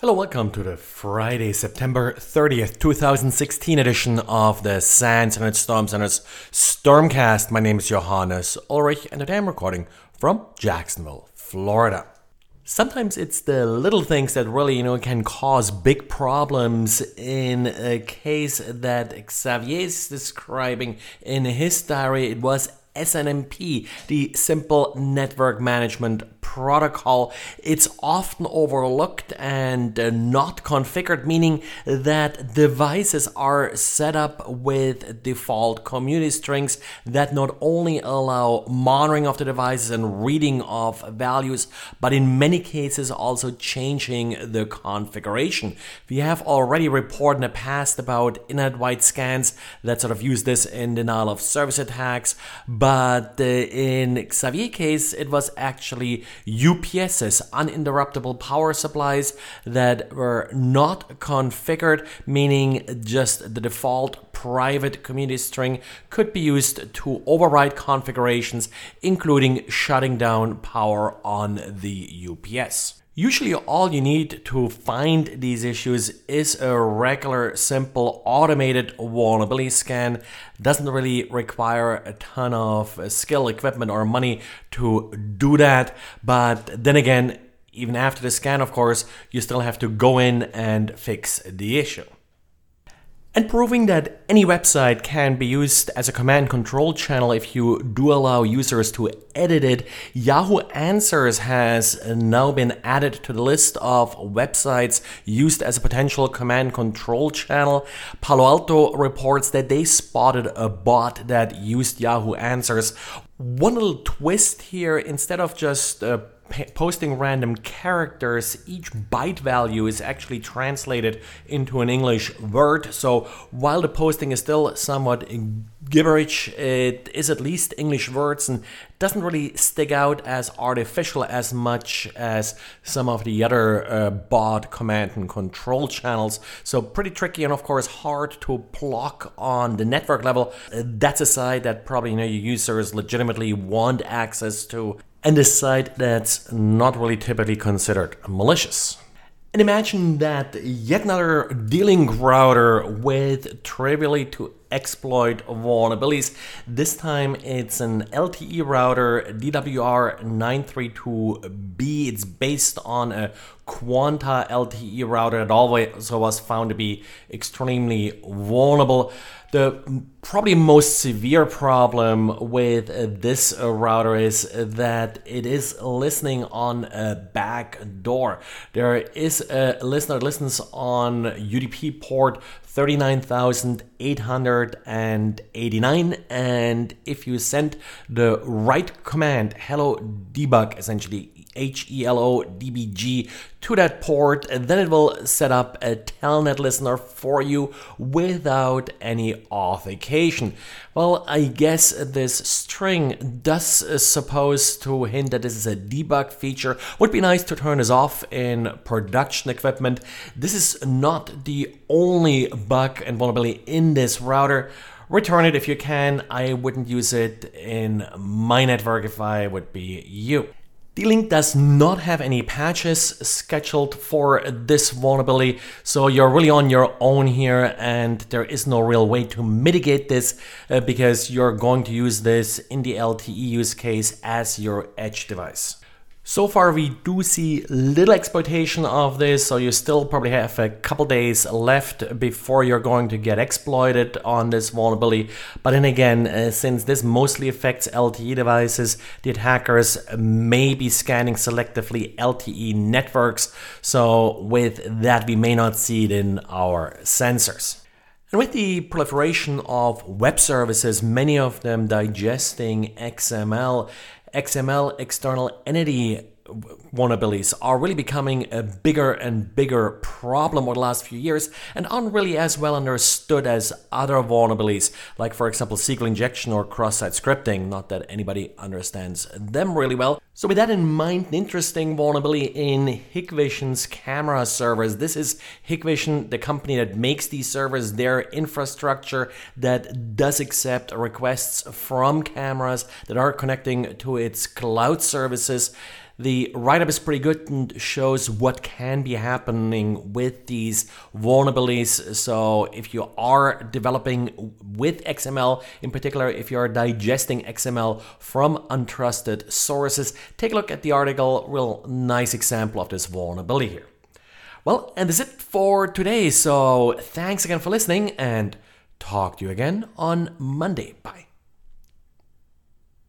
Hello, welcome to the Friday, September 30th, 2016 edition of the SANS Internet Storm Center's Stormcast. My name is Johannes Ulrich and today I'm recording from Jacksonville, Florida. Sometimes it's the little things that really, you know, can cause big problems in a case that Xavier is describing in his diary. It was SNMP, the Simple Network Management protocol, it's often overlooked and uh, not configured, meaning that devices are set up with default community strings that not only allow monitoring of the devices and reading of values, but in many cases also changing the configuration. We have already reported in the past about internet-wide scans that sort of use this in denial of service attacks, but uh, in Xavier case, it was actually UPSs, uninterruptible power supplies that were not configured, meaning just the default private community string could be used to override configurations, including shutting down power on the UPS. Usually, all you need to find these issues is a regular, simple, automated vulnerability scan. Doesn't really require a ton of skill, equipment, or money to do that. But then again, even after the scan, of course, you still have to go in and fix the issue. And proving that any website can be used as a command control channel if you do allow users to edit it, Yahoo Answers has now been added to the list of websites used as a potential command control channel. Palo Alto reports that they spotted a bot that used Yahoo Answers. One little twist here instead of just uh, posting random characters, each byte value is actually translated into an English word. So while the posting is still somewhat gibberish, it is at least English words and doesn't really stick out as artificial as much as some of the other uh, bot command and control channels. So pretty tricky and of course hard to block on the network level. Uh, that's a site that probably you know your users legitimately want access to and a site that's not really typically considered malicious. And imagine that yet another D-Link router with trivially to exploit vulnerabilities. This time it's an LTE router DWR932B. It's based on a Quanta LTE router that also was found to be extremely vulnerable. The probably most severe problem with this router is that it is listening on a back door. There is a listener that listens on UDP port 39,889 and if you send the right command hello debug essentially H-E-L-O DBG to that port and then it will set up a telnet listener for you without any authentication. Well, I guess this string does suppose to hint that this is a debug feature. Would be nice to turn this off in production equipment. This is not the only bug and vulnerability in this router return it if you can. I wouldn't use it in my network if I would be you. D-Link does not have any patches scheduled for this vulnerability, so you're really on your own here and there is no real way to mitigate this uh, because you're going to use this in the LTE use case as your edge device. So far, we do see little exploitation of this, so you still probably have a couple days left before you're going to get exploited on this vulnerability. But then again, uh, since this mostly affects LTE devices, the attackers may be scanning selectively LTE networks, so with that, we may not see it in our sensors. And with the proliferation of web services, many of them digesting XML, XML external entity vulnerabilities are really becoming a bigger and bigger problem over the last few years and aren't really as well understood as other vulnerabilities, like, for example, SQL injection or cross site scripting. Not that anybody understands them really well. So, with that in mind, an interesting vulnerability in Hikvision's camera servers. This is Hikvision, the company that makes these servers, their infrastructure that does accept requests from cameras that are connecting to its cloud services. The write up is pretty good and shows what can be happening with these vulnerabilities. So, if you are developing with XML, in particular, if you are digesting XML from untrusted sources, take a look at the article. Real nice example of this vulnerability here. Well, and that's it for today. So, thanks again for listening and talk to you again on Monday. Bye.